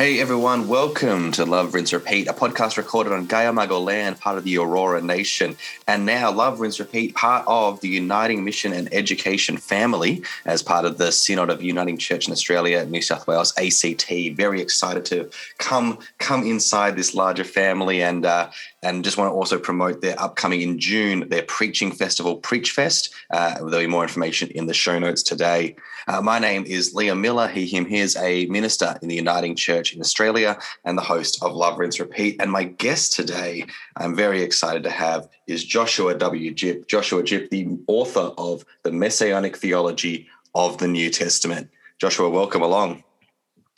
Hey everyone, welcome to Love, Rinse, Repeat, a podcast recorded on Gayamago land, part of the Eora Nation. And now, Love, Rinse, Repeat, part of the Uniting Mission and Education family, as part of the Synod of Uniting Church in Australia, New South Wales, ACT. Very excited to come come inside this larger family and uh, and just want to also promote their upcoming in June, their preaching festival, Preach Fest. Uh, there'll be more information in the show notes today. Uh, my name is Liam Miller. He, him, he's a minister in the Uniting Church in Australia and the host of Love, Rinse, Repeat. And my guest today, I'm very excited to have, is Joshua W. Jipp. Joshua Jipp, the author of The Messianic Theology of the New Testament. Joshua, welcome along.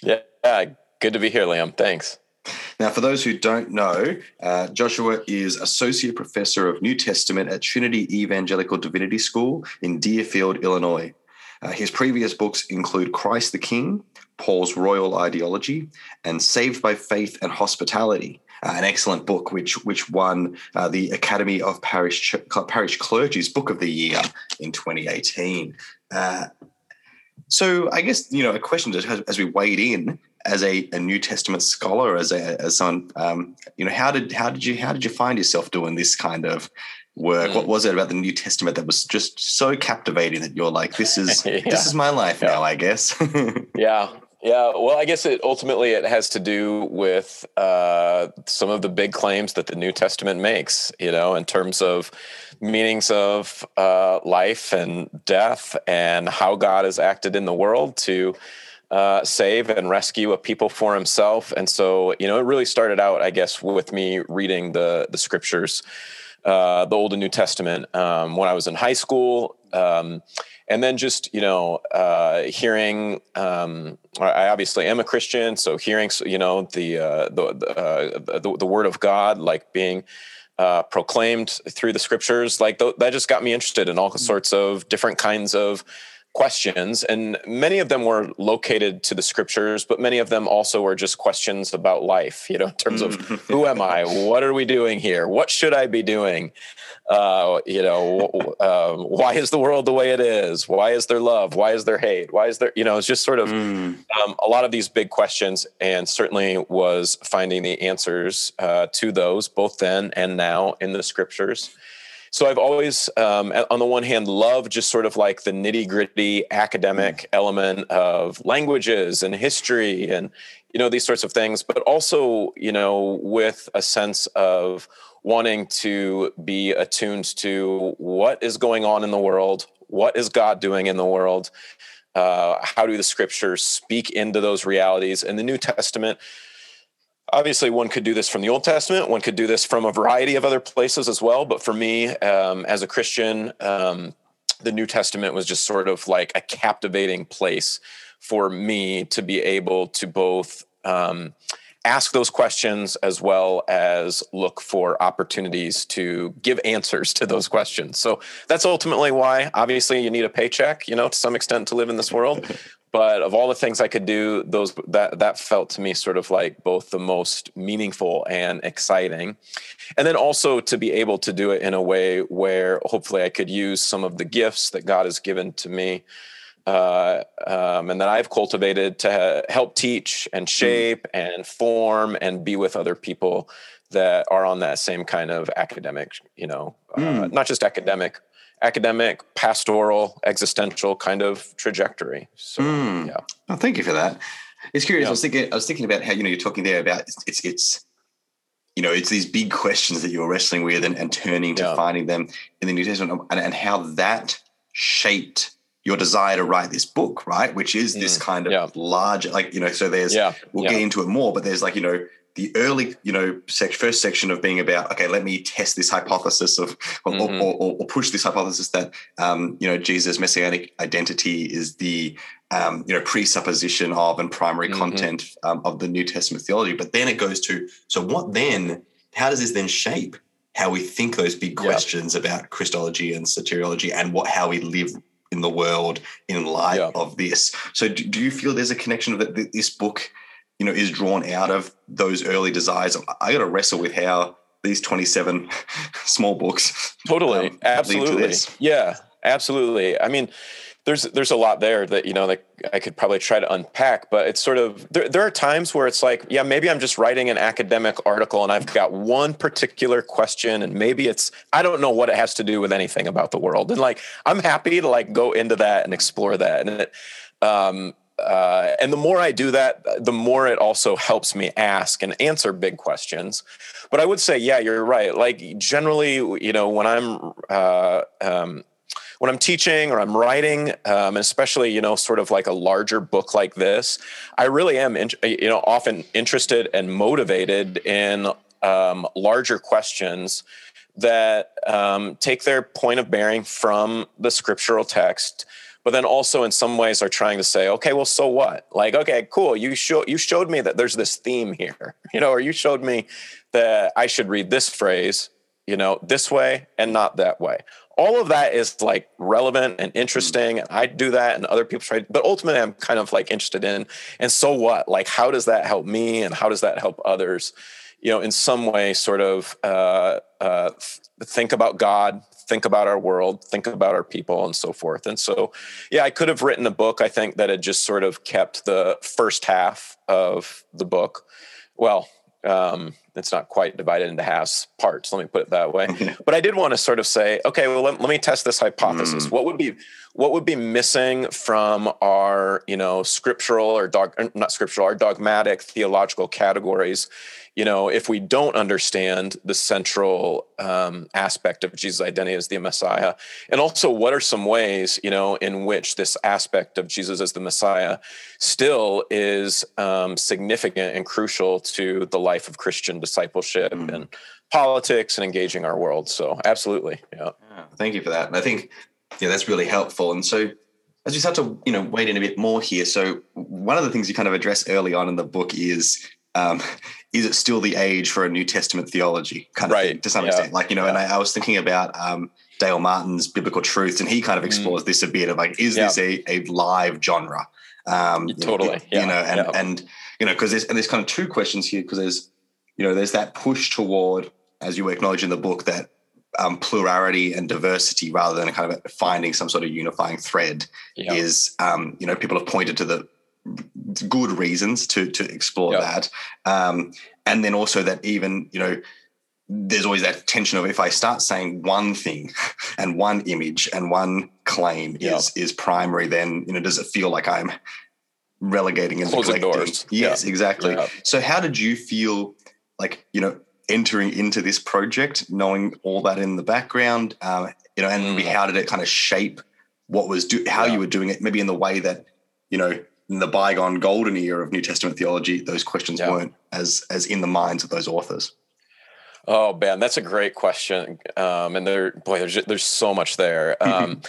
Yeah, good to be here, Liam. Thanks. Now, for those who don't know, uh, Joshua is Associate Professor of New Testament at Trinity Evangelical Divinity School in Deerfield, Illinois. Uh, his previous books include Christ the King, Paul's Royal Ideology, and Saved by Faith and Hospitality. Uh, an excellent book, which which won uh, the Academy of Parish Parish Clergy's Book of the Year in 2018. Uh, so, I guess you know a question as, as we wade in as a, a, New Testament scholar, as a as someone, um, you know, how did how did you how did you find yourself doing this kind of work? Mm. What was it about the New Testament that was just so captivating that you're like, this is yeah. this is my life yeah. now, I guess. yeah. Yeah, well, I guess it ultimately it has to do with uh, some of the big claims that the New Testament makes. You know, in terms of meanings of uh, life and death and how God has acted in the world to uh, save and rescue a people for himself. And so, you know, it really started out, I guess, with me reading the the scriptures, uh, the Old and New Testament, um, when I was in high school. Um, and then just you know uh, hearing um, i obviously am a christian so hearing you know the uh, the, the, uh, the, the word of god like being uh, proclaimed through the scriptures like th- that just got me interested in all mm-hmm. sorts of different kinds of questions and many of them were located to the scriptures but many of them also were just questions about life you know in terms of mm. who am i? What are we doing here? What should i be doing? Uh, you know uh, why is the world the way it is? Why is there love? Why is there hate? Why is there you know it's just sort of mm. um, a lot of these big questions and certainly was finding the answers uh, to those both then and now in the scriptures so I've always, um, on the one hand, loved just sort of like the nitty gritty academic mm. element of languages and history and, you know, these sorts of things, but also, you know, with a sense of wanting to be attuned to what is going on in the world, what is God doing in the world, uh, how do the scriptures speak into those realities. In the New Testament, obviously one could do this from the old testament one could do this from a variety of other places as well but for me um, as a christian um, the new testament was just sort of like a captivating place for me to be able to both um, ask those questions as well as look for opportunities to give answers to those questions. So that's ultimately why obviously you need a paycheck you know to some extent to live in this world but of all the things I could do, those that that felt to me sort of like both the most meaningful and exciting, and then also to be able to do it in a way where hopefully I could use some of the gifts that God has given to me. Uh, um, and that I've cultivated to help teach and mm-hmm. shape mm. and form and be with other people that are on that same kind of academic, you know, mm. uh, not just academic academic, pastoral, existential kind of trajectory. So, mm. yeah. Oh, thank you for that. It's curious. Yeah. I was thinking. I was thinking about how you know you're talking there about it's it's, it's you know it's these big questions that you're wrestling with and, and turning to yeah. finding them in the New Testament and, and how that shaped your desire to write this book, right? Which is this mm. kind of yeah. larger, like you know. So there's yeah. we'll get into it more, but there's like you know the early, you know, sec- first section of being about, okay, let me test this hypothesis of, or, mm-hmm. or, or, or push this hypothesis that, um, you know, Jesus' messianic identity is the, um, you know, presupposition of and primary mm-hmm. content um, of the New Testament theology. But then it goes to, so what then? How does this then shape how we think those big questions about Christology and soteriology and what how we live in the world in light of this? So, do, do, you feel there's a connection of that this book? You know, is drawn out of those early desires. I got to wrestle with how these 27 small books totally. um, absolutely. yeah absolutely. I mean there's there's a lot there that you know that I could probably try to unpack, but it's sort of there, there are times where it's like, yeah, maybe I'm just writing an academic article and I've got one particular question, and maybe it's I don't know what it has to do with anything about the world, and like I'm happy to like go into that and explore that, and it, um, uh, and the more I do that, the more it also helps me ask and answer big questions. But I would say, yeah, you're right. Like generally, you know, when I'm uh, um, when I'm teaching or I'm writing, um, especially you know, sort of like a larger book like this, I really am in, you know often interested and motivated in um, larger questions that um, take their point of bearing from the scriptural text but then also in some ways are trying to say okay well so what? Like okay cool. You show you showed me that there's this theme here you know or you showed me that i should read this phrase you know this way and not that way. All of that is like relevant and interesting and i do that and other people try but ultimately i'm kind of like interested in and so what? Like how does that help me and how does that help others? You know in some way sort of uh, uh, think about god think about our world think about our people and so forth. And so yeah i could have written a book i think that had just sort of kept the first half of the book. Well um, it's not quite divided into halves parts let me put it that way. But i did want to sort of say okay well let, let me test this hypothesis. Mm. what would be what would be missing from our you know scriptural or dog not scriptural our dogmatic theological categories you know, if we don't understand the central um, aspect of Jesus' identity as the Messiah, and also what are some ways, you know, in which this aspect of Jesus as the Messiah still is um, significant and crucial to the life of Christian discipleship mm. and politics and engaging our world. So, absolutely, yeah. yeah. Thank you for that. And I think, yeah, that's really helpful. And so, as we start to, you know, wade in a bit more here, so one of the things you kind of address early on in the book is um, is it still the age for a New Testament theology kind of right. thing, to some yeah. extent? Like, you know, yeah. and I, I, was thinking about um, Dale Martin's Biblical Truths, and he kind of mm. explores mm. this a bit of like, is yeah. this a, a live genre? Um, totally. You, you know, and, and, you know, because there's, and there's kind of two questions here because there's, you know, there's that push toward, as you acknowledge in the book, that um, plurality and diversity rather than kind of finding some sort of unifying thread is, um, you know, people have pointed to the good reasons to to explore yep. that um, and then also that even you know there's always that tension of if I start saying one thing and one image and one claim yep. is is primary, then you know does it feel like I'm relegating and Closing doors? Yes, exactly. So how did you feel like you know entering into this project, knowing all that in the background, um, you know, and mm. how did it kind of shape what was do how you were doing it, maybe in the way that you know in the bygone golden era of New Testament theology, those questions yeah. weren't as as in the minds of those authors. Oh man, that's a great question. Um, and there, boy, there's there's so much there. Um,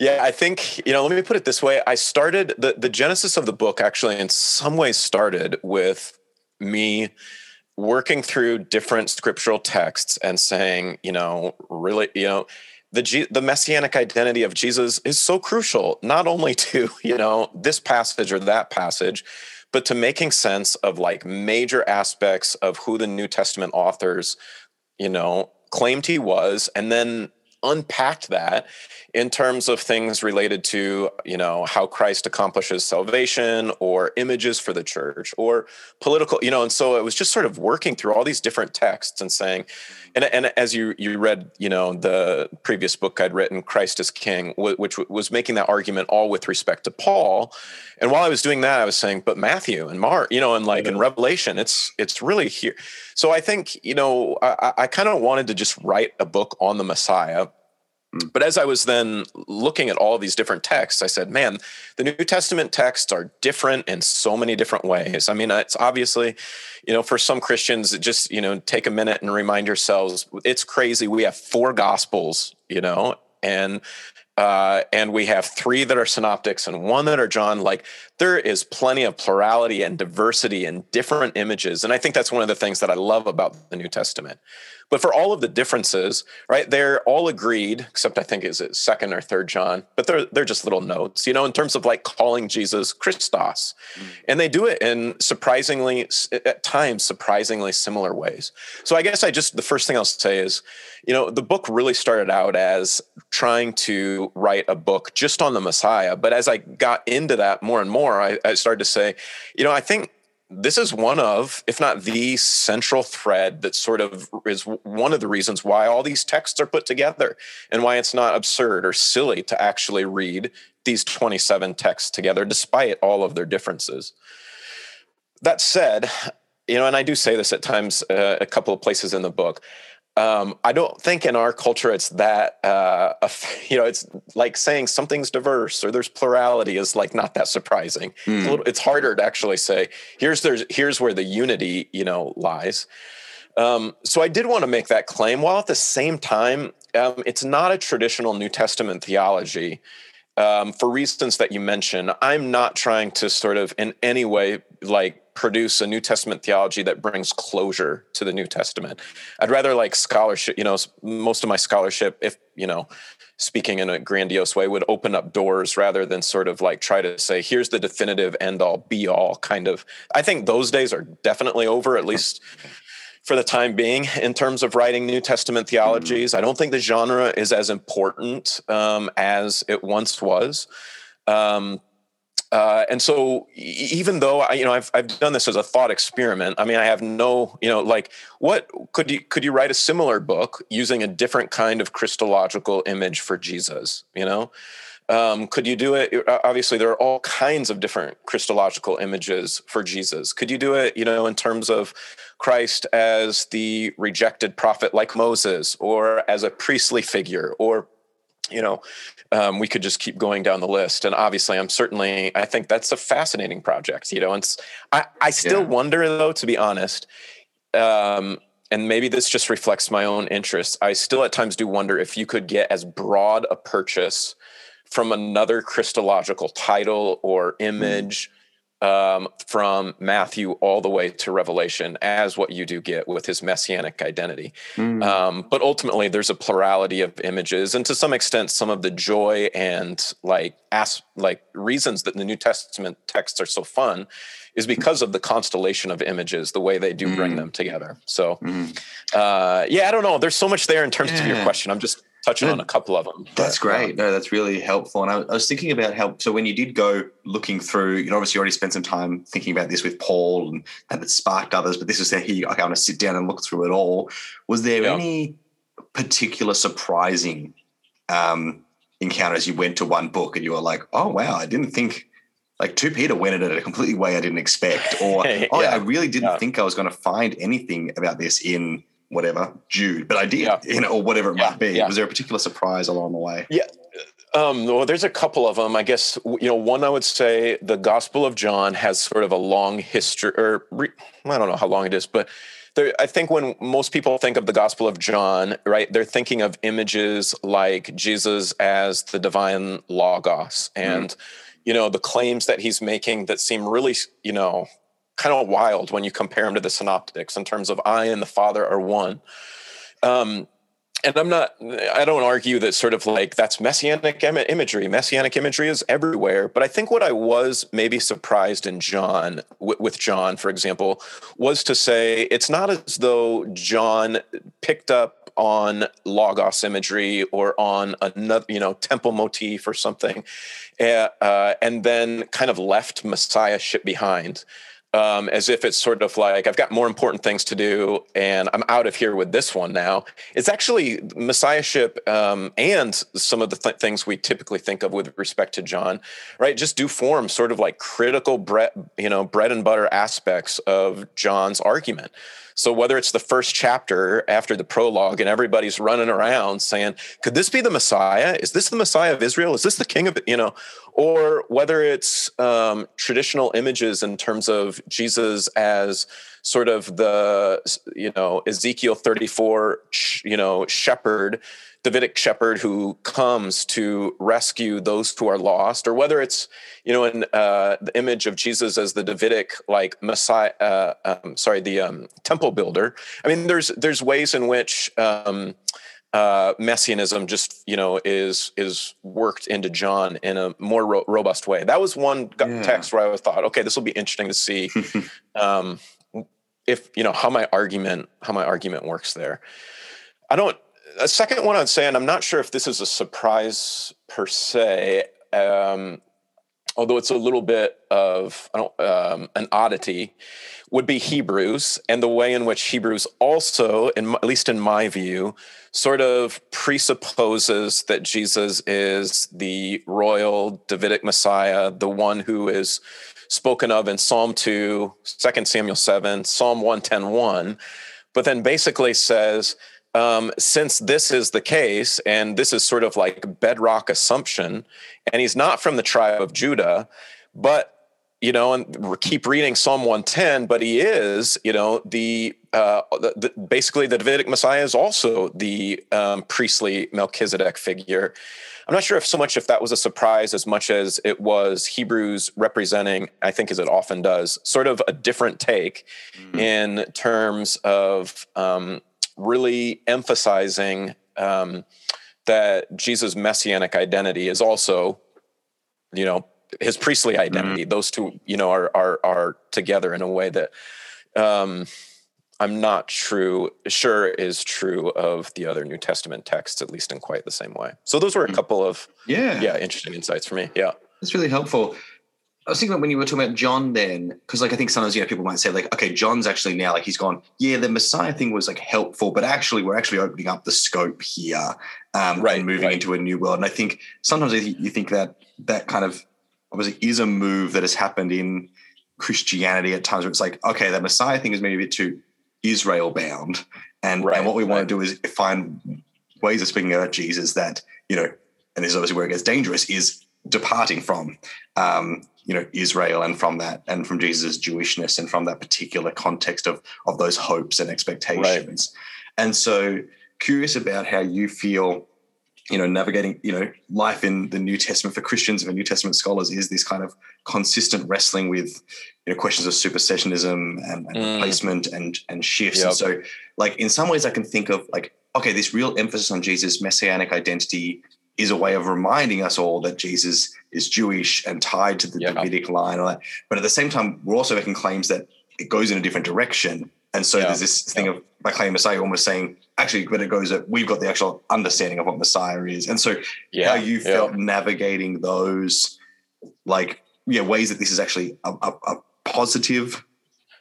yeah, I think you know. Let me put it this way: I started the the genesis of the book actually, in some ways, started with me working through different scriptural texts and saying, you know, really, you know, the the messianic identity of Jesus is so crucial, not only to you know this passage or that passage, but to making sense of like major aspects of who the New Testament authors, you know, claimed he was, and then unpacked that in terms of things related to you know how christ accomplishes salvation or images for the church or political you know and so it was just sort of working through all these different texts and saying mm-hmm. and, and as you you read you know the previous book i'd written christ is king which was making that argument all with respect to paul. And while i was doing that i was saying but matthew and mark you know and like in revelation it's it's really here. So i think you know i, I kind of wanted to just write a book on the messiah. But as I was then looking at all these different texts, I said, man, the New Testament texts are different in so many different ways. I mean, it's obviously, you know, for some Christians, just, you know, take a minute and remind yourselves it's crazy. We have four gospels, you know, and uh, and we have three that are synoptics and one that are John. Like there is plenty of plurality and diversity and different images, and I think that's one of the things that I love about the New Testament. But for all of the differences, right, they're all agreed, except I think is it second or third John, but they're they're just little notes, you know, in terms of like calling Jesus Christos. Mm. And they do it in surprisingly at times surprisingly similar ways. So I guess I just the first thing I'll say is, you know, the book really started out as trying to write a book just on the Messiah. But as I got into that more and more, I, I started to say, you know, I think this is one of, if not the central thread that sort of is one of the reasons why all these texts are put together and why it's not absurd or silly to actually read these 27 texts together, despite all of their differences. That said, you know, and I do say this at times, uh, a couple of places in the book. Um, I don't think in our culture it's that uh, you know it's like saying something's diverse or there's plurality is like not that surprising. Mm. It's, hmm. little, it's, harder to actually say here's there's here's where the unity you know lies. Um, so I did want to make that claim, while at the same time um, it's not a traditional New Testament theology. Um, for reasons that you mentioned, I'm not trying to sort of in any way like produce a New Testament theology that brings closure to the New Testament. I'd rather like scholarship, you know, most of my scholarship, if, you know, speaking in a grandiose way, would open up doors rather than sort of like try to say, here's the definitive end all be all kind of. I think those days are definitely over, at least for the time being, in terms of writing New Testament theologies. I don't think the genre is as important um, as it once was. Um, uh, and so even though I, you know, I've, I've done this as a thought experiment. I mean, I have no, you know, like what could you, could you write a similar book using a different kind of Christological image for Jesus, you know? Um, could you do it? Obviously, there are all kinds of different Christological images for Jesus. Could you do it, you know, in terms of Christ as the rejected prophet like Moses, or as a priestly figure, or you know, um, we could just keep going down the list. And obviously, I'm certainly, I think that's a fascinating project, you know, and I, I still yeah. wonder though, to be honest, um, and maybe this just reflects my own interests I still at times do wonder if you could get as broad a purchase from another Christological title or mm. image. Mm um, from Matthew all the way to Revelation as what you do get with his messianic identity. Mm. Um, but ultimately, there's a plurality of images, and to some extent, some of the joy and like as like reasons that the New Testament texts are so fun is because of the constellation of images, the way they do mm. bring them together. So, mm. uh, yeah, I don't know. There's so much there in terms yeah. of your question. I'm just touching on a couple of them. That's but, great. Um, no, that's really helpful. And I, I, was thinking about how, so when you did go looking through, you know, obviously you already spent some time thinking about this with Paul and, and it sparked others, but this was here, okay, I want to sit down and look through it all. Was there yeah. any particular surprising um, encounters you went to one book and you were like, oh, wow, I didn't think, like 2 Peter went at it a completely way I didn't expect, or yeah. oh, I really didn't yeah. think I was going to find anything about this in whatever Jude, but I did, yeah. you know, or whatever it yeah, might be. Yeah. Was there a particular surprise along the way? Yeah. Um, well, there's a couple of them. I guess you know. One, I would say the Gospel of John has sort of a long history, or re, I don't know how long it is, but there, I think when most people think of the Gospel of John, right, they're thinking of images like Jesus as the divine Logos, and mm. you know the claims that he's making that seem really, you know, kind of wild when you compare him to the synoptics in terms of I and the Father are one. Um, and I'm not, I don't argue that sort of like that's messianic imagery. Messianic imagery is everywhere. But I think what I was maybe surprised in John, with John, for example, was to say it's not as though John picked up on logos imagery or on another, you know, temple motif or something, uh, uh, and then kind of left messiahship behind um, as if it's sort of like I've got more important things to do and I'm out of here with this one now. It's actually messiahship um, and some of the th- things we typically think of with respect to John, right? Just do form sort of like critical bread, you know, bread and butter aspects of John's argument. So whether it's the first chapter after the prologue and everybody's running around saying, could this be the Messiah? Is this the Messiah of Israel? Is this the king of, you know, or whether it's um, traditional images in terms of Jesus as sort of the you know Ezekiel 34 you know shepherd Davidic shepherd who comes to rescue those who are lost, or whether it's you know in uh, the image of Jesus as the Davidic like Messiah, uh, um, sorry, the um, temple builder. I mean, there's there's ways in which um, uh, messianism just you know is is worked into John in a more ro- robust way. That was one yeah. text where I thought, okay, this will be interesting to see um, if you know how my argument how my argument works there. I don't a second one I'd say, and I'm not sure if this is a surprise per se, um, although it's a little bit of um, an oddity, would be Hebrews and the way in which Hebrews also, in, at least in my view, sort of presupposes that Jesus is the royal Davidic Messiah, the one who is spoken of in Psalm 2, 2 Samuel 7, Psalm 110 1, but then basically says, um, since this is the case, and this is sort of like bedrock assumption, and he's not from the tribe of Judah, but you know, and keep reading Psalm 110, but he is, you know, the, uh, the, the basically the Davidic Messiah is also the um, priestly Melchizedek figure. I'm not sure if so much if that was a surprise as much as it was Hebrews representing, I think as it often does, sort of a different take mm-hmm. in terms of um, really emphasizing um, that Jesus' messianic identity is also, you know, his priestly identity. Mm-hmm. Those two, you know, are are are together in a way that um, I'm not true sure is true of the other New Testament texts, at least in quite the same way. So those were a mm. couple of yeah yeah interesting insights for me. Yeah, that's really helpful. I was thinking about when you were talking about John then, because like I think sometimes you know people might say like, okay, John's actually now like he's gone, yeah, the Messiah thing was like helpful, but actually we're actually opening up the scope here, um, right, and moving right. into a new world. And I think sometimes you think that that kind of obviously is a move that has happened in Christianity at times where it's like, okay, the Messiah thing is maybe a bit too Israel bound, and right, and what we want to do is find ways of speaking about Jesus that you know, and this is obviously where it gets dangerous is departing from. Um, you know Israel and from that and from Jesus' Jewishness and from that particular context of of those hopes and expectations. Right. And so curious about how you feel you know navigating you know life in the new testament for christians and for new testament scholars is this kind of consistent wrestling with you know questions of supersessionism and, and mm. replacement and and shifts yep. and so like in some ways i can think of like okay this real emphasis on jesus messianic identity is a way of reminding us all that Jesus is Jewish and tied to the yeah. Davidic line. But at the same time, we're also making claims that it goes in a different direction. And so yeah. there's this thing yeah. of my claim Messiah almost saying, actually, but it goes that we've got the actual understanding of what Messiah is. And so yeah. how you felt navigating those, like, yeah, ways that this is actually a, a, a positive,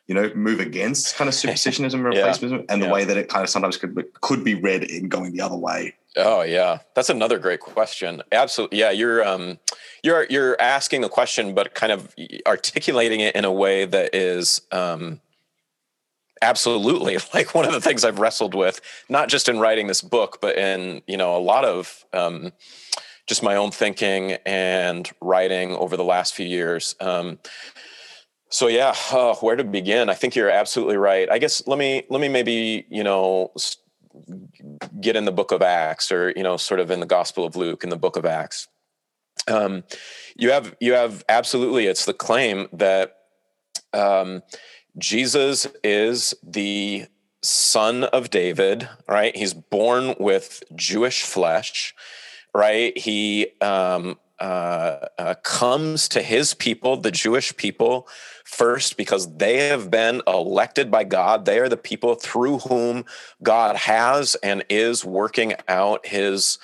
you know, move against kind of supersessionism and replacement, and the way that it kind of sometimes could could be read in going the other way. Oh yeah, that's another great question. Absolutely, yeah. You're um, you're you're asking the question, but kind of articulating it in a way that is um, absolutely like one of the things I've wrestled with, not just in writing this book, but in you know a lot of um, just my own thinking and writing over the last few years. Um, so yeah, uh, where to begin? I think you're absolutely right. I guess let me let me maybe you know. St- get in the book of Acts or, you know, sort of in the Gospel of Luke in the book of Acts. Um, you have, you have absolutely, it's the claim that um, Jesus is the son of David, right? He's born with Jewish flesh, right? He um, uh, uh, comes to his people, the Jewish people, first because they have been elected by God. They are the people through whom God has and is working out his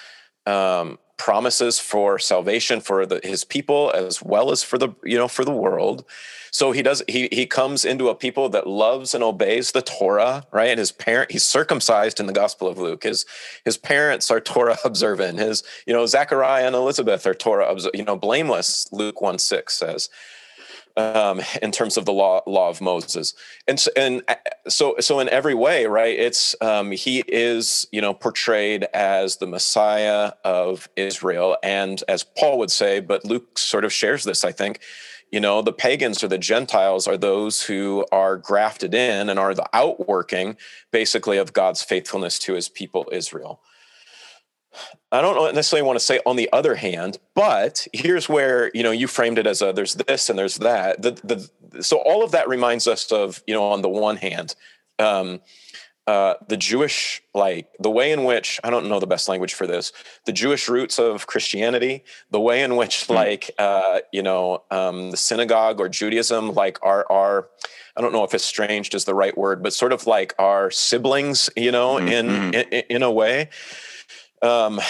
um, promises for salvation for the, his people as well as for the you know for the world. So he does he he comes into a people that loves and obeys the Torah, right? And his parent he's circumcised in the Gospel of Luke. His his parents are Torah observant. His you know Zechariah and Elizabeth are Torah you know blameless. Luke one six says. um, in terms of the law law of Moses. And so, and uh, so so in every way, right? It's um, he is you know portrayed as the Messiah of Israel, and as Paul would say, but Luke sort of shares this, I think. You know, the pagans or the Gentiles are those who are grafted in and are the outworking, basically, of God's faithfulness to his people Israel. I don't necessarily want to say on the other hand, but here's where you know you framed it as a there's this and there's that. The, the so all of that reminds us of you know on the one hand, um, uh, the Jewish like the way in which I don't know the best language for this, the Jewish roots of Christianity, the way in which mm. like uh, you know um, the synagogue or Judaism like are are I don't know if estranged is the right word, but sort of like our siblings, you know, mm-hmm. in, in in a way. Um,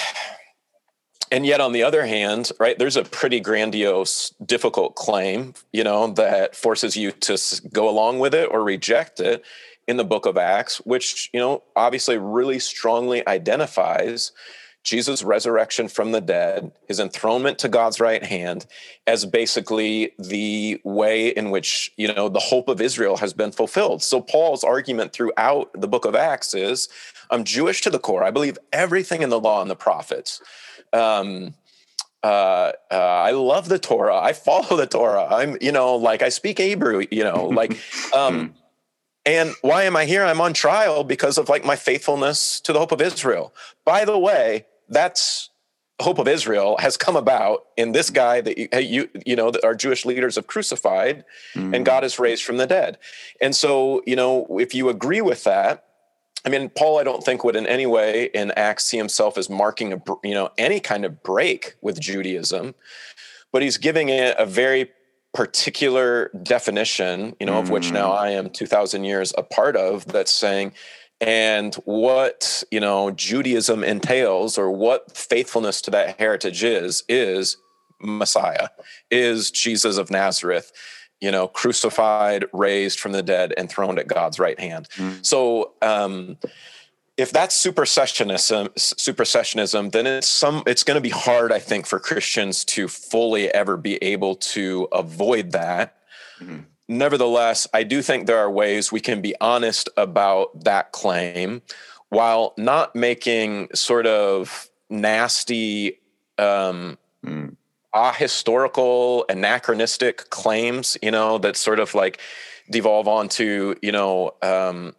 and yet on the other hand right there's a pretty grandiose difficult claim you know that forces you to go along with it or reject it in the book of acts which you know obviously really strongly identifies jesus resurrection from the dead his enthronement to god's right hand as basically the way in which you know the hope of israel has been fulfilled so paul's argument throughout the book of acts is I'm Jewish to the core. I believe everything in the law and the prophets. Um, uh, uh, I love the Torah. I follow the Torah. I'm, you know, like I speak Hebrew, you know, like, um, and why am I here? I'm on trial because of like my faithfulness to the hope of Israel. By the way, that's hope of Israel has come about in this guy that you, you, you know, that our Jewish leaders have crucified mm. and God has raised from the dead. And so, you know, if you agree with that, I mean, Paul, I don't think would in any way in Acts see himself as marking a you know any kind of break with Judaism, but he's giving it a very particular definition, you know, mm. of which now mm. I am two thousand years a part of. That's saying, and what you know Judaism entails, or what faithfulness to that heritage is, is Messiah, is Jesus of Nazareth you know, crucified, raised from the dead, and throned at God's right hand. Mm. So, um, if that's supersessionism, supersessionism, then it's some. It's going to be hard, I think, for Christians to fully ever be able to avoid that. Mm-hmm. Nevertheless, I do think there are ways we can be honest about that claim, while not making sort of nasty. Um, mm ahistorical, anachronistic claims, you know, that sort of like devolve onto, you know, um,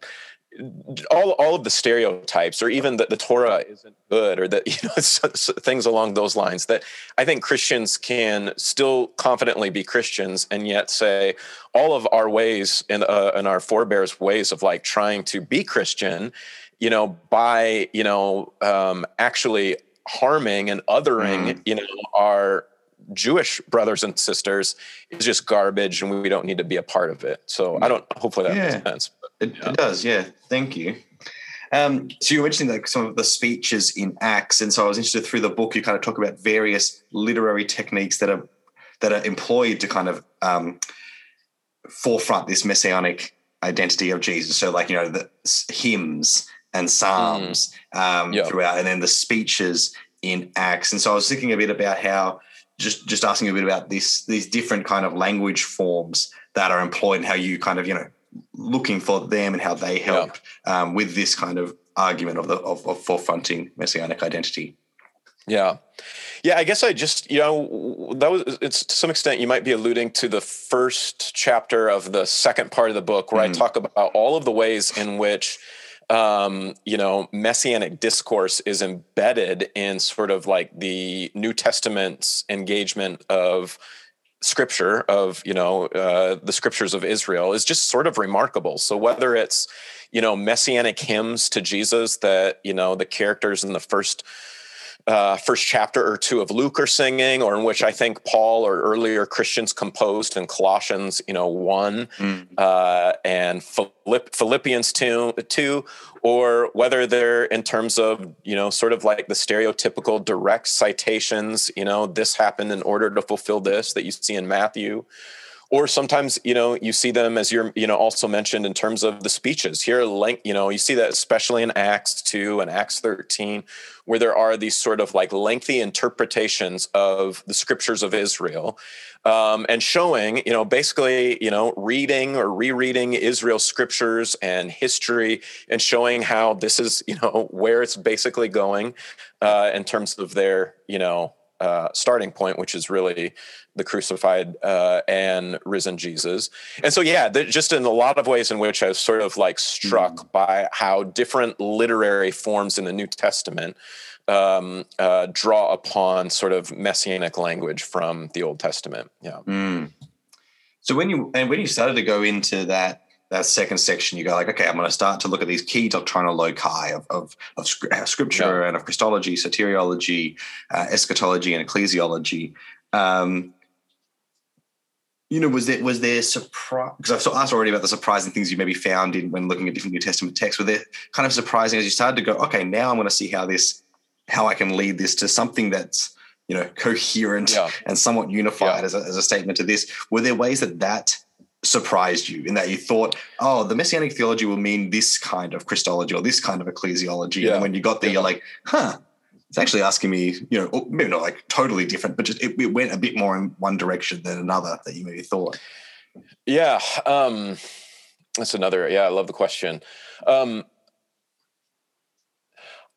all all of the stereotypes, or even that the Torah isn't good, or that you know things along those lines. That I think Christians can still confidently be Christians, and yet say all of our ways and uh, and our forebears' ways of like trying to be Christian, you know, by you know um, actually harming and othering, mm. you know, our Jewish brothers and sisters is just garbage and we don't need to be a part of it. So I don't, hopefully that yeah, makes sense. It, yeah. it, does. Yeah. Thank you. Um, so you mentioned like some of the speeches in Acts. And so I was interested through the book, you kind of talk about various literary techniques that are, that are employed to kind of um, forefront this messianic identity of Jesus. So like, you know, the hymns and psalms mm. um, throughout, and then the speeches in Acts. And so I was thinking a bit about how just just asking a bit about this these different kind of language forms that are employed and how you kind of you know looking for them and how they help yeah. um, with this kind of argument of the of, of forefronting messianic identity. Yeah. Yeah, I guess I just, you know, that was, it's to some extent, you might be alluding to the first chapter of the second part of the book where mm. I talk about all of the ways in which um, you know, messianic discourse is embedded in sort of like the New Testament's engagement of scripture of you know uh, the scriptures of Israel is just sort of remarkable. So whether it's you know messianic hymns to Jesus that you know the characters in the first uh, first chapter or two of Luke are singing, or in which I think Paul or earlier Christians composed in Colossians, you know, one mm. uh, and Philipp- Philippians two, two, or whether they're in terms of you know, sort of like the stereotypical direct citations, you know, this happened in order to fulfill this that you see in Matthew, or sometimes you know you see them as you're you know also mentioned in terms of the speeches. Here length you know you see that especially in acts 2 and acts 13 where there are these sort of like lengthy interpretations of the scriptures of israel um, and showing you know basically you know reading or rereading israel's scriptures and history and showing how this is you know where it's basically going uh, in terms of their you know uh, starting point, which is really the crucified uh, and risen Jesus. And so, yeah, just in a lot of ways in which I was sort of like struck mm. by how different literary forms in the New Testament um, uh, draw upon sort of messianic language from the Old Testament. Yeah. Mm. So when you and when you started to go into that that second section, you go like, okay, I'm going to start to look at these key doctrinal loci of of, of uh, scripture yeah. and of Christology, soteriology, uh, eschatology, and ecclesiology. Um, you know, was there was there surprise? Because I've asked already about the surprising things you maybe found in when looking at different New Testament texts. Were there kind of surprising as you started to go, okay, now I'm going to see how this, how I can lead this to something that's you know coherent yeah. and somewhat unified yeah. as, a, as a statement to this. Were there ways that that surprised you in that you thought, oh, the messianic theology will mean this kind of Christology or this kind of ecclesiology. Yeah. And when you got there, yeah. you're like, huh, it's actually asking me, you know, maybe not like totally different, but just it, it, went a bit more in one direction than another that you maybe thought. Yeah. Um, that's another, yeah, I love the question. Um,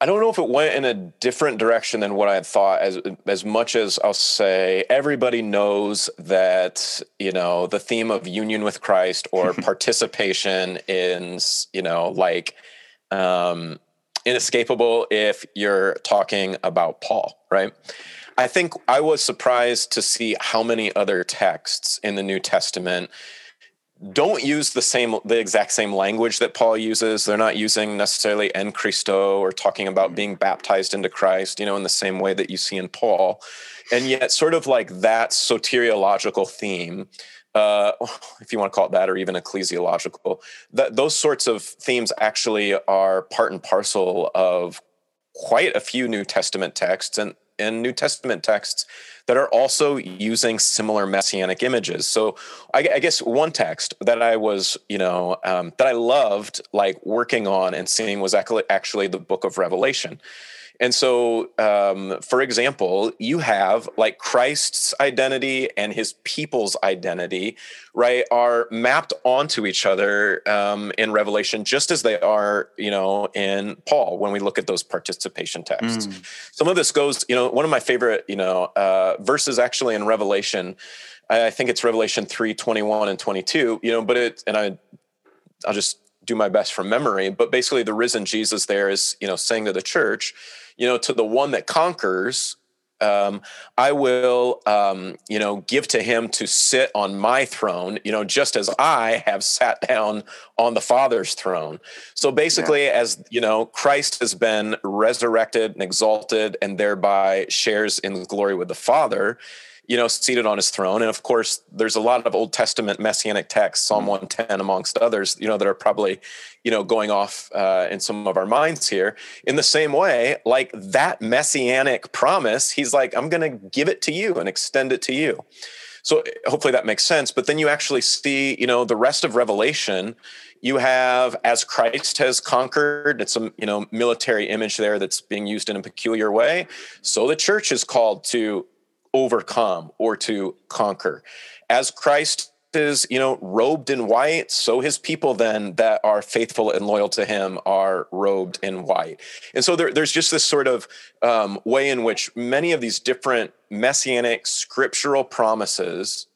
I don't know if it went in a different direction than what I had thought. As as much as I'll say, everybody knows that you know the theme of union with Christ or participation is you know like um, inescapable if you're talking about Paul, right? I think I was surprised to see how many other texts in the New Testament don't use the same the exact same language that Paul uses. They're not using necessarily en Christo or talking about mm-hmm. being baptized into Christ, you know, in the same way that you see in Paul. And yet sort of like that soteriological theme uh, if you want to call it that, or even ecclesiological, that those sorts of themes actually are part and parcel of quite a few New Testament texts and, and New Testament texts that are also using similar messianic images. So I, I guess one text that I was, you know, um, that I loved like working on and seeing was actually, actually the book of Revelation. And so, um, for example, you have like Christ's identity and his people's identity, right, are mapped onto each other um, in Revelation, just as they are, you know, in Paul when we look at those participation texts. Mm. Some of this goes, you know, one of my favorite, you know, uh, verses actually in Revelation. I think it's Revelation 3 21 and 22, you know, but it, and I, I'll just do my best from memory, but basically the risen Jesus there is, you know, saying to the church, you know, to the one that conquers, um, I will, um, you know, give to him to sit on my throne, you know, just as I have sat down on the Father's throne. So basically, yeah. as you know, Christ has been resurrected and exalted, and thereby shares in glory with the Father you know, seated on his throne. And of course, there's a lot of Old Testament messianic texts, Psalm 110 mm-hmm. amongst others, you know, that are probably, you know, going off uh, in some of our minds here. In the same way, like that messianic promise, he's like, I'm going to give it to you and extend it to you. So hopefully that makes sense. But then you actually see, you know, the rest of Revelation. You have as Christ has conquered. It's a you know military image there that's being used in a peculiar way. So the church is called to overcome or to conquer. As Christ is, you know, robed in white, so his people then that are faithful and loyal to him are robed in white. And so there, there's just this sort of um, way in which many of these different messianic scriptural promises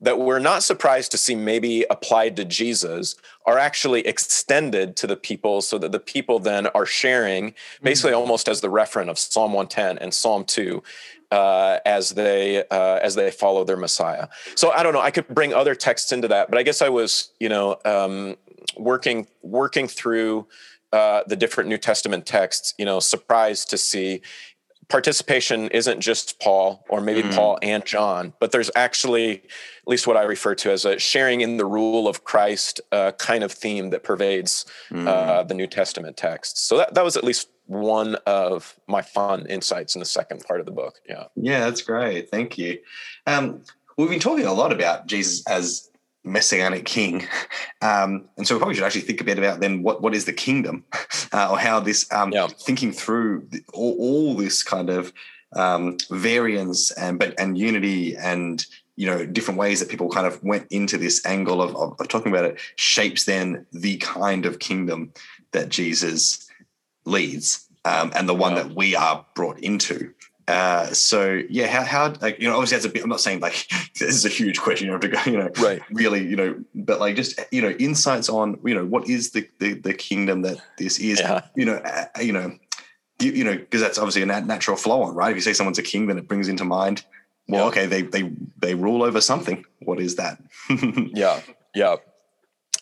that we're not surprised to see maybe applied to Jesus are actually extended to the people so that the people then are sharing basically mm-hmm. almost as the referent of Psalm 110 and Psalm 2 uh, as they uh, as they follow their Messiah. So I don't know. I could bring other texts into that, but I guess I was you know um, working working through uh, the different New Testament texts. You know, surprised to see participation isn't just Paul or maybe mm. Paul and John, but there's actually at least what I refer to as a sharing in the rule of Christ uh, kind of theme that pervades mm. uh, the New Testament texts. So that, that was at least one of my fun insights in the second part of the book. Yeah. Yeah, that's great. Thank you. Um, we've been talking a lot about Jesus as messianic king, um, and so we probably should actually think a bit about then what what is the kingdom, uh, or how this um, yeah. thinking through all, all, this kind of um, variance and but and unity and you know different ways that people kind of went into this angle of, of, of talking about it shapes then the kind of kingdom that Jesus leads um, and the one yeah. that we are brought into. Uh, so yeah, how how like you know obviously that's a bit. I'm not saying like this is a huge question. You have to go, you know, right? Really, you know, but like just you know insights on you know what is the the, the kingdom that this is. Yeah. You know, uh, you know, you, you know, because that's obviously a nat- natural flow on, right? If you say someone's a king, then it brings into mind, well, yeah. okay, they they they rule over something. What is that? yeah, yeah,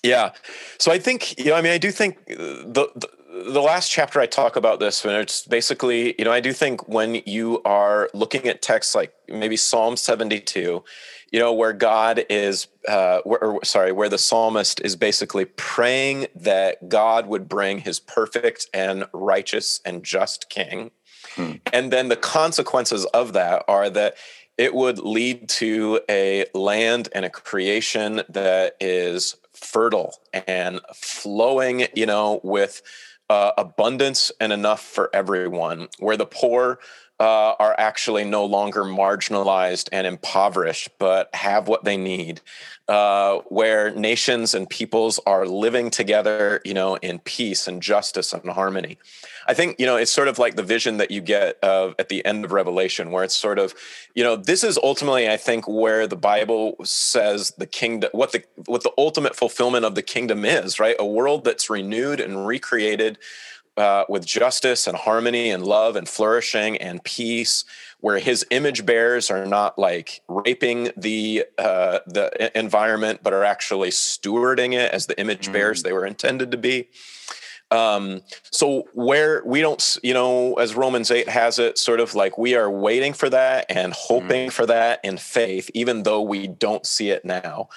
yeah. So I think you know, I mean, I do think the, the the last chapter I talk about this, and it's basically, you know, I do think when you are looking at texts like maybe Psalm 72, you know, where God is, uh, where, or, sorry, where the psalmist is basically praying that God would bring his perfect and righteous and just king. Hmm. And then the consequences of that are that it would lead to a land and a creation that is fertile and flowing, you know, with uh, abundance and enough for everyone, where the poor uh, are actually no longer marginalized and impoverished, but have what they need. Uh, where nations and peoples are living together, you know, in peace and justice and harmony. I think you know it's sort of like the vision that you get of at the end of Revelation, where it's sort of, you know, this is ultimately, I think, where the Bible says the kingdom, what the what the ultimate fulfillment of the kingdom is, right? A world that's renewed and recreated uh, with justice and harmony and love and flourishing and peace, where his image bearers are not like raping the uh, the environment, but are actually stewarding it as the image mm. bearers they were intended to be. Um, so where we don't, you know, as Romans 8 has it, sort of like we are waiting for that and hoping mm. for that in faith, even though we don't see it now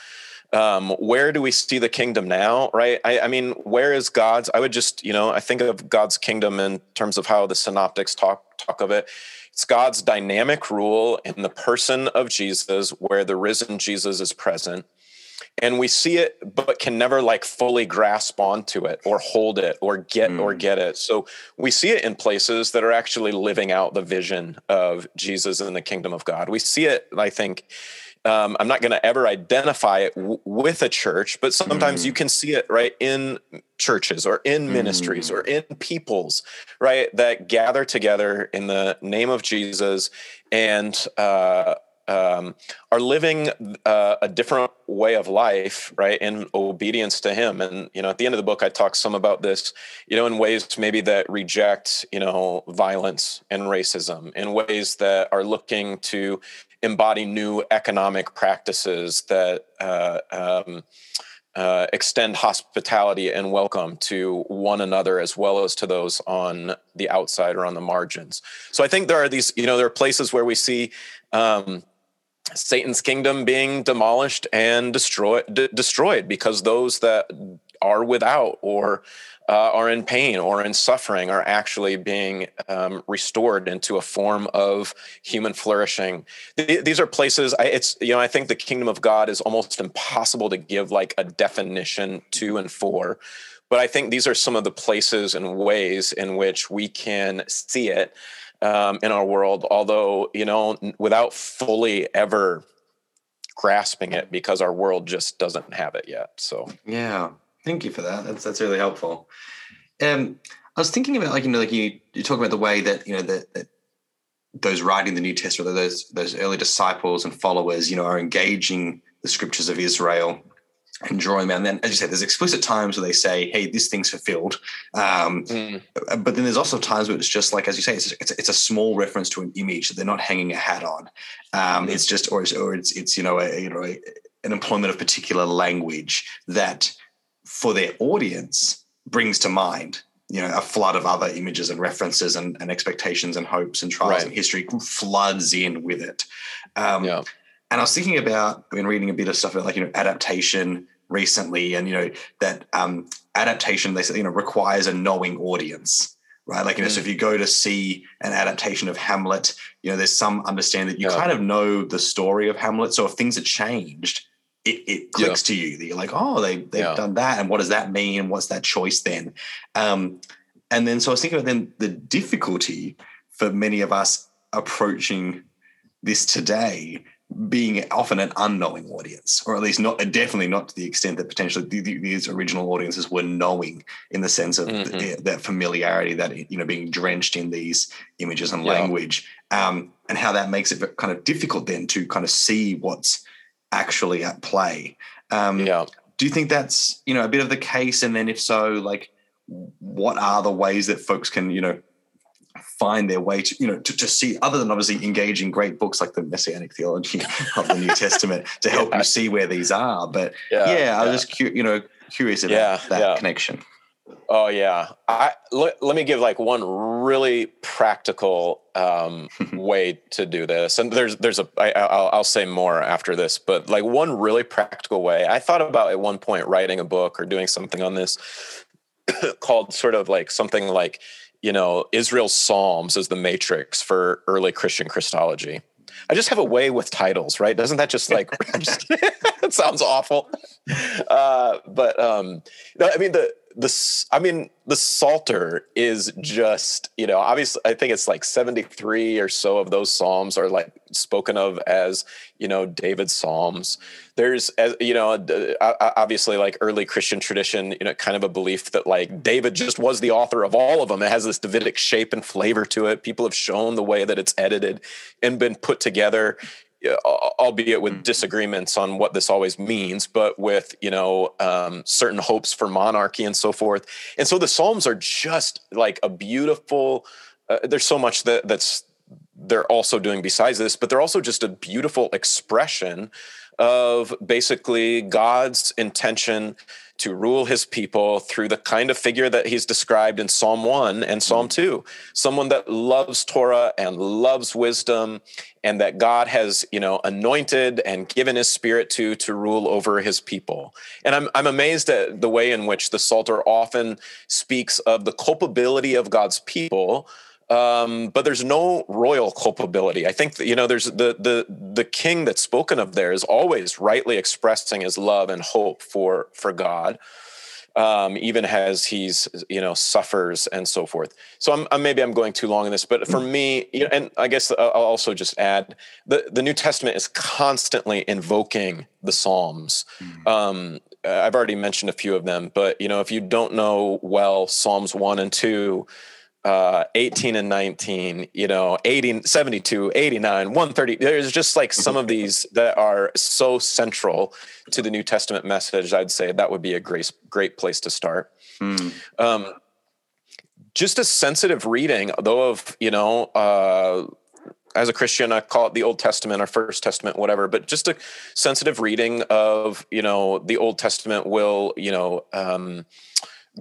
um, where do we see the kingdom now right? I, I, mean where is god's i would just you know i think of god's kingdom in terms of how the synoptics talk talk of it. It's god's dynamic rule in the person of jesus where the risen jesus is present. And we see it but can never like fully grasp onto it or hold it or get mm. or get it. So we see it in places that are actually living out the vision of jesus and the kingdom of god. We see it i think um, I'm not going to ever identify it w- with a church, but sometimes mm. you can see it right in churches or in ministries mm. or in peoples, right, that gather together in the name of Jesus and uh, um, are living uh, a different way of life, right, in obedience to Him. And you know, at the end of the book, I talk some about this, you know, in ways maybe that reject, you know, violence and racism, in ways that are looking to embody new economic practices that uh, um, uh, extend hospitality and welcome to one another as well as to those on the outside or on the margins. So I think there are these, you know, there are places where we see um, Satan's kingdom being demolished and destroyed, d- destroyed because those that are without or uh, are in pain or in suffering are actually being um, restored into a form of human flourishing. Th- these are places. I, it's you know I think the kingdom of God is almost impossible to give like a definition to and for, but I think these are some of the places and ways in which we can see it um, in our world. Although you know without fully ever grasping it because our world just doesn't have it yet. So yeah. Thank you for that. That's that's really helpful. Um, I was thinking about like you know like you you talk about the way that you know that, that those writing the New Testament, those those early disciples and followers, you know, are engaging the scriptures of Israel and drawing them. And then, as you said, there's explicit times where they say, "Hey, this thing's fulfilled," um, mm. but then there's also times where it's just like, as you say, it's, it's, it's a small reference to an image that they're not hanging a hat on. Um, mm. It's just, or it's, or it's, it's you know, a, you know, a, an employment of particular language that for their audience brings to mind you know a flood of other images and references and, and expectations and hopes and trials right. and history floods in with it um, yeah. and i was thinking about i've been reading a bit of stuff about like you know adaptation recently and you know that um, adaptation they say you know requires a knowing audience right? Like, you know, mm. so if you go to see an adaptation of Hamlet, you know, there's some understanding that you yeah. kind of know the story of Hamlet. So if things are changed, it, it clicks yeah. to you that you're like, oh, they, they've yeah. done that. And what does that mean? And what's that choice then? Um, and then, so I was thinking about then the difficulty for many of us approaching this today being often an unknowing audience, or at least not definitely not to the extent that potentially these original audiences were knowing in the sense of mm-hmm. the, that familiarity, that you know, being drenched in these images and yeah. language, um, and how that makes it kind of difficult then to kind of see what's actually at play. Um, yeah. Do you think that's you know a bit of the case? And then if so, like, what are the ways that folks can you know find their way to you know to, to see other than obviously engaging great books like the messianic theology of the new testament to help yeah. you see where these are but yeah, yeah i was just cu- you know curious about yeah, that connection oh yeah i let, let me give like one really practical um, way to do this and there's there's a I, I'll, I'll say more after this but like one really practical way i thought about at one point writing a book or doing something on this called sort of like something like you know, Israel's Psalms as the matrix for early Christian Christology. I just have a way with titles, right? Doesn't that just like it sounds awful? Uh, but um, no, I mean the the I mean the Psalter is just you know obviously I think it's like 73 or so of those psalms are like spoken of as you know David's psalms. There's as you know obviously like early Christian tradition you know kind of a belief that like David just was the author of all of them. It has this Davidic shape and flavor to it. People have shown the way that it's edited and been put together albeit with mm. disagreements on what this always means, but with you know um, certain hopes for monarchy and so forth. And so the Psalms are just like a beautiful. Uh, there's so much that that's they're also doing besides this, but they're also just a beautiful expression of basically God's intention to rule his people through the kind of figure that he's described in Psalm 1 and Psalm mm. 2 someone that loves Torah and loves wisdom and that God has you know anointed and given his spirit to to rule over his people and I'm I'm amazed at the way in which the Psalter often speaks of the culpability of God's people um, but there's no royal culpability. I think that, you know there's the the the king that's spoken of there is always rightly expressing his love and hope for for God, um, even as he's you know suffers and so forth. So I'm, I'm, maybe I'm going too long in this, but for me, you know, and I guess I'll also just add the the New Testament is constantly invoking the Psalms. Mm-hmm. Um, I've already mentioned a few of them, but you know if you don't know well Psalms one and two uh, 18 and 19, you know, 80, 72, 89, 130. There's just like some of these that are so central to the New Testament message. I'd say that would be a great, great place to start. Mm. Um, just a sensitive reading, though, of, you know, uh, as a Christian, I call it the Old Testament or First Testament, whatever, but just a sensitive reading of, you know, the Old Testament will, you know, um,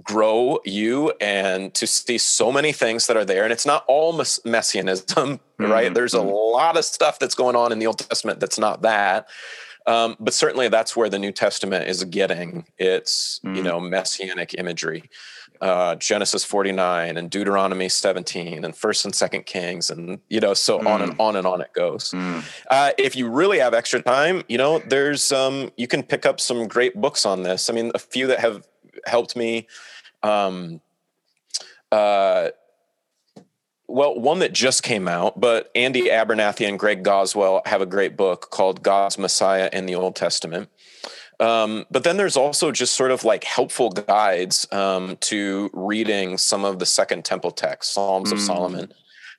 grow you and to see so many things that are there. And it's not all mess- messianism, right? Mm-hmm. There's a lot of stuff that's going on in the Old Testament that's not that. Um, but certainly that's where the New Testament is getting its, mm-hmm. you know, messianic imagery. Uh, Genesis 49 and Deuteronomy 17 and First and Second Kings and you know so mm. on and mm. on and on it goes. Mm. Uh, if you really have extra time, you know there's um, you can pick up some great books on this. I mean, a few that have helped me. Um, uh, well, one that just came out, but Andy Abernethy and Greg Goswell have a great book called God's Messiah in the Old Testament. Um, but then there's also just sort of like helpful guides um, to reading some of the Second Temple texts, Psalms mm. of Solomon.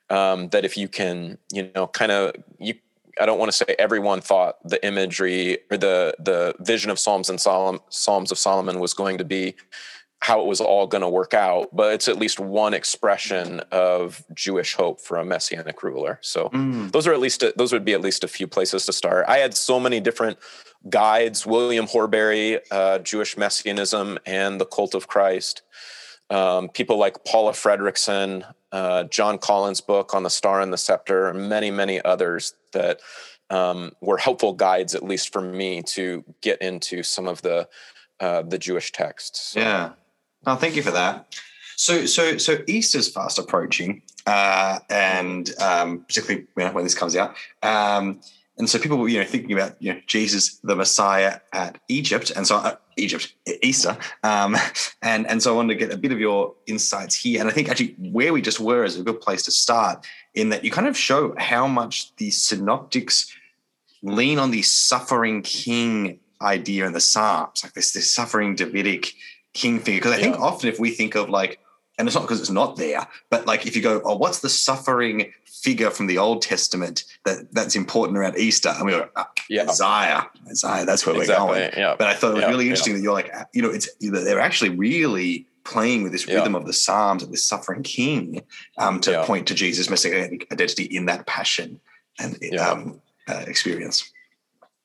Um, that if you can, you know, kind of you I don't want to say everyone thought the imagery or the the vision of Psalms and Solomon, Psalms of Solomon was going to be how it was all going to work out, but it's at least one expression of Jewish hope for a messianic ruler. So mm. those are at least a, those would be at least a few places to start. I had so many different guides: William Horbury, uh, Jewish Messianism, and the Cult of Christ. Um, people like Paula Fredriksen, uh, John Collins' book on the Star and the Scepter, and many, many others that um, were helpful guides, at least for me, to get into some of the uh, the Jewish texts. Yeah. No, thank you for that. So, so, so Easter's fast approaching, uh, and um, particularly you know, when this comes out. Um, and so people were, you know, thinking about you know Jesus, the Messiah at Egypt, and so uh, Egypt, Easter, um, and and so I wanted to get a bit of your insights here. And I think actually where we just were is a good place to start, in that you kind of show how much the synoptics lean on the suffering king idea in the Psalms, like this this suffering Davidic king figure. Because I think yeah. often if we think of like and it's not because it's not there, but like if you go, oh, what's the suffering figure from the Old Testament that that's important around Easter? And we go, ah, yeah. Isaiah, Isaiah, that's where exactly. we're going. Yeah. But I thought it was yeah. really interesting that you're like, you know, it's they're actually really playing with this rhythm of the Psalms of this suffering King um, to point to Jesus' messianic identity in that passion and um, uh, experience.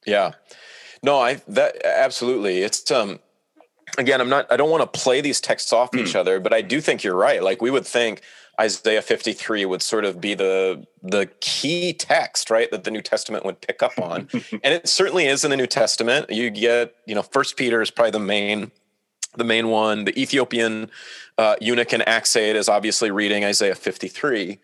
Yeah, no, I that absolutely. It's um again, I'm not, I don't want to play these texts off mm. each hmm. other, but I do think you're right. Like we would think Isaiah 53 would sort of be the the key text, right, that the New Testament would pick up on, and it certainly is in the New Testament. You get, you know, First Peter is probably the main the main one. The Ethiopian uh, eunuch in Acts 8 is obviously reading Isaiah 53.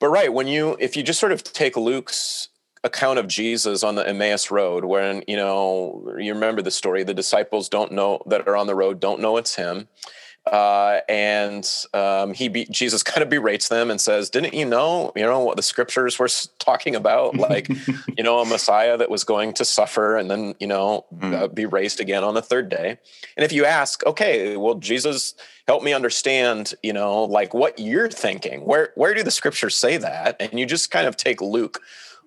But right, when you if you just sort of take Luke's account of Jesus on the Emmaus Road, when you know you remember the story, the disciples don't know that are on the road don't know it's him, uh, and um, he be, Jesus kind of berates them and says, "Didn't you know? You know what the scriptures were talking about? Like, you know, a Messiah that was going to suffer and then you know mm. uh, be raised again on the third day." And if you ask, okay, well, Jesus, help me understand, you know, like what you're thinking. Where where do the scriptures say that? And you just kind of take Luke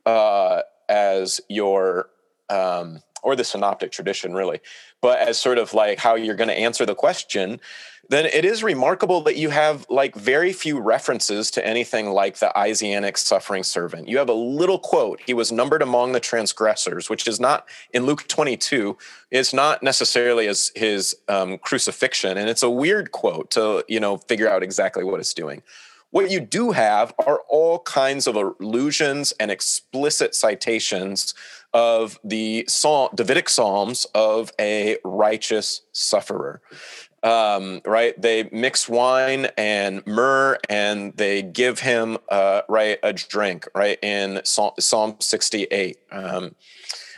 uh, as your um, or the synoptic tradition really but as sort of like how you're going to answer the question then it is remarkable that you have like very few references to anything like the Isaianic suffering servant. You have a little quote, he was numbered among the transgressors, which is not in Luke 22, it's not necessarily as his um, crucifixion. And it's a weird quote to, you know, figure out exactly what it's doing. What you do have are all kinds of allusions and explicit citations of the Psalm, Davidic Psalms of a righteous sufferer. Um, right? They mix wine and myrrh, and they give him uh, right a drink. Right in Psalm, Psalm sixty-eight. Um,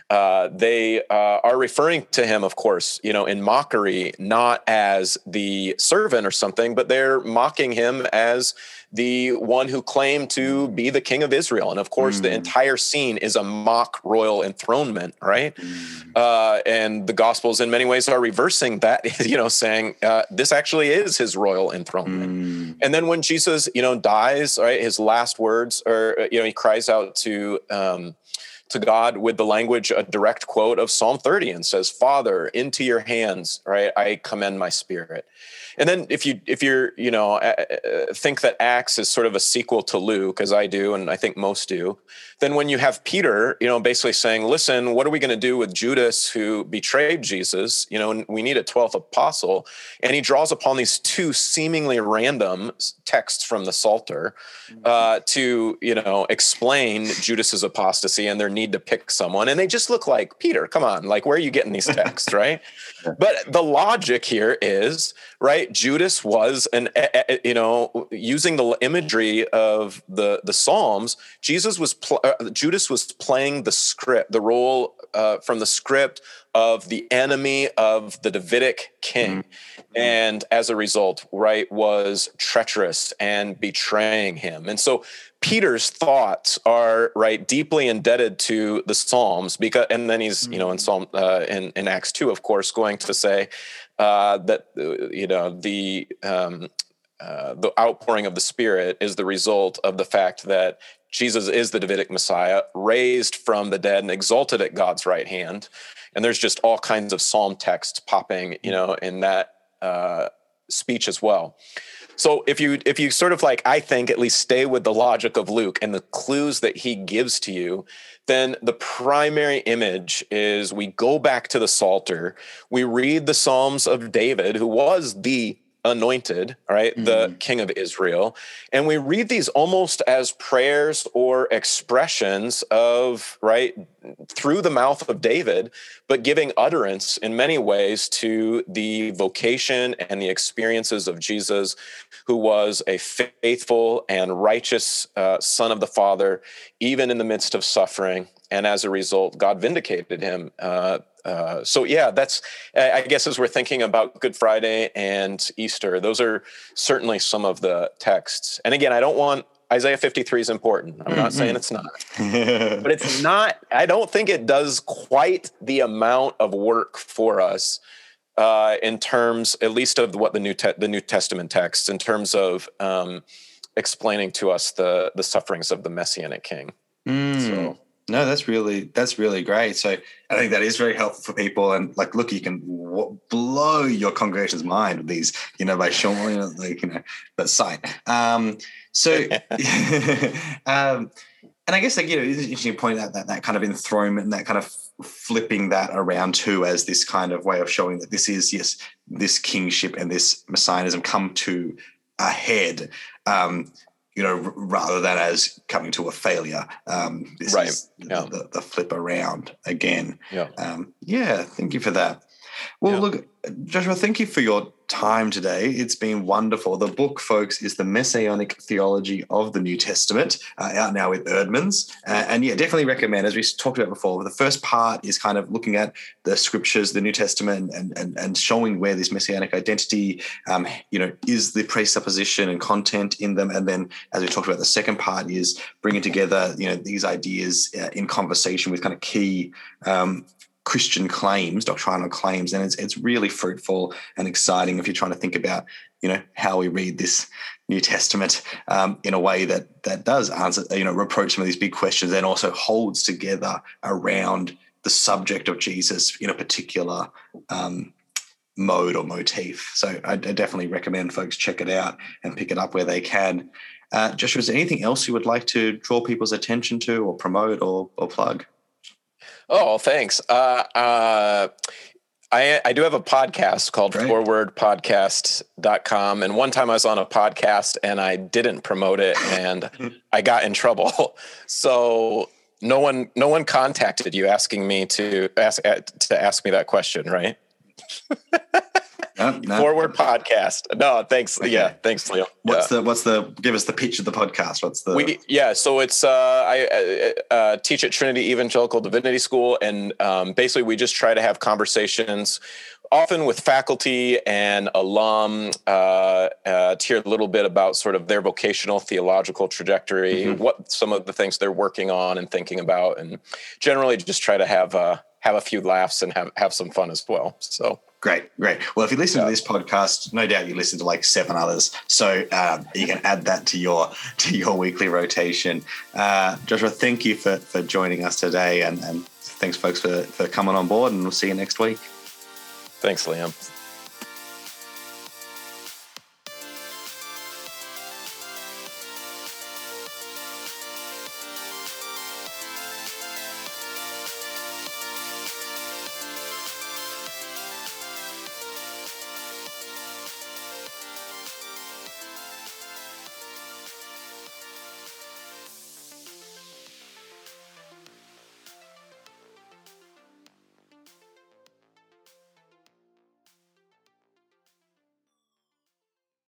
uh, they uh, are referring to him, of course, you know, in mockery, not as the servant or something, but they're mocking him as the one who claimed to be the king of Israel. And of course, mm. the entire scene is a mock royal enthronement, right? Mm. Uh, and the Gospels, in many ways, are reversing that, you know, saying uh, this actually is his royal enthronement. Mm. And then when Jesus, you know, dies, right, his last words, or, uh, you know, he cries out to, um, to God with the language, a direct quote of Psalm 30 and says, Father, into your hands, right, I commend my spirit. And then if you if you're you know think that Acts is sort of a sequel to Luke, as I do, and I think most do, then when you have Peter, you know, basically saying, "Listen, what are we going to do with Judas who betrayed Jesus? You know, we need a twelfth apostle," and he draws upon these two seemingly random texts from the Psalter mm-hmm. uh, to you know explain Judas's apostasy and their need to pick someone, and they just look like Peter. Come on, like where are you getting these texts, right? But the logic here is right. Judas was an you know using the imagery of the the Psalms. Jesus was pl- uh, Judas was playing the script, the role uh, from the script of the enemy of the Davidic king. Mm-hmm. And as a result, right, was treacherous and betraying him. And so Peter's thoughts are right deeply indebted to the Psalms because, and then he's you know in mm. Psalm uh, in in Acts two, of course, going to say uh, that uh, you know the um, uh, the outpouring of the Spirit is the result of the fact that Jesus is the Davidic Messiah, raised from the dead and exalted at God's right hand. And there's just all kinds of psalm texts popping, you know, in that uh, speech as well. So if you if you sort of like I think at least stay with the logic of Luke and the clues that he gives to you, then the primary image is we go back to the Psalter, we read the Psalms of David, who was the anointed, right? Mm. The king of Israel. And we read these almost as prayers or expressions of, right, through the mouth of David, but giving utterance in many ways to the vocation and the experiences of Jesus, who was a faithful and righteous uh, son of the Father, even in the midst of suffering. And as a result, God vindicated him. Uh, uh, so yeah, that's I guess as we're thinking about Good Friday and Easter, those are certainly some of the texts. And again, I don't want Isaiah 53 is important. I'm not mm-hmm. saying it's not, but it's not. I don't think it does quite the amount of work for us uh, in terms, at least of what the new te- the New Testament texts, in terms of um, explaining to us the the sufferings of the Messianic King. Mm. So no, that's really that's really great. So I think that is very helpful for people. And like, look, you can w- blow your congregation's mind with these, you know, by showing like you know that site. Um, so, um, and I guess like you know, it's interesting to point out that that kind of enthronement, that kind of flipping that around too, as this kind of way of showing that this is yes, this kingship and this messianism come to a head. Um, you know, rather than as coming to a failure. Um, this right. is yeah. the, the, flip around again. Yeah. Um, yeah. Thank you for that. Well, yeah. look, Joshua, thank you for your time today. It's been wonderful. The book, folks, is the Messianic Theology of the New Testament, uh, out now with Eerdmans. Uh, and yeah, definitely recommend, as we talked about before, the first part is kind of looking at the scriptures, the New Testament, and and, and showing where this messianic identity, um, you know, is the presupposition and content in them. And then, as we talked about, the second part is bringing together, you know, these ideas uh, in conversation with kind of key um, Christian claims, doctrinal claims, and it's it's really fruitful and exciting if you're trying to think about you know how we read this New Testament um, in a way that that does answer you know approach some of these big questions and also holds together around the subject of Jesus in a particular um, mode or motif. So I, I, definitely recommend folks check it out and pick it up where they can. Uh, Joshua, is there anything else you would like to draw people's attention to or promote or, or plug? Oh, thanks. Uh, uh, I, I do have a podcast called Great. forwardpodcast.com. And one time I was on a podcast and I didn't promote it and I got in trouble. So no one, no one contacted you asking me to ask, to ask me that question, right? No, no. Forward podcast. No, thanks. Okay. Yeah, thanks, Leo. What's yeah. the what's the give us the pitch of the podcast? What's the we yeah. So it's uh, I uh, uh, teach at Trinity Evangelical Divinity School, and um, basically we just try to have conversations. Often with faculty and alum uh, uh, to hear a little bit about sort of their vocational theological trajectory, mm-hmm. what some of the things they're working on and thinking about, and generally just try to have uh, have a few laughs and have have some fun as well. So Great, great. Well, if you listen yeah. to this podcast, no doubt you listen to like seven others, so um, you can add that to your to your weekly rotation. Uh, Joshua, thank you for for joining us today, and, and thanks, folks, for for coming on board. And we'll see you next week. Thanks, Liam.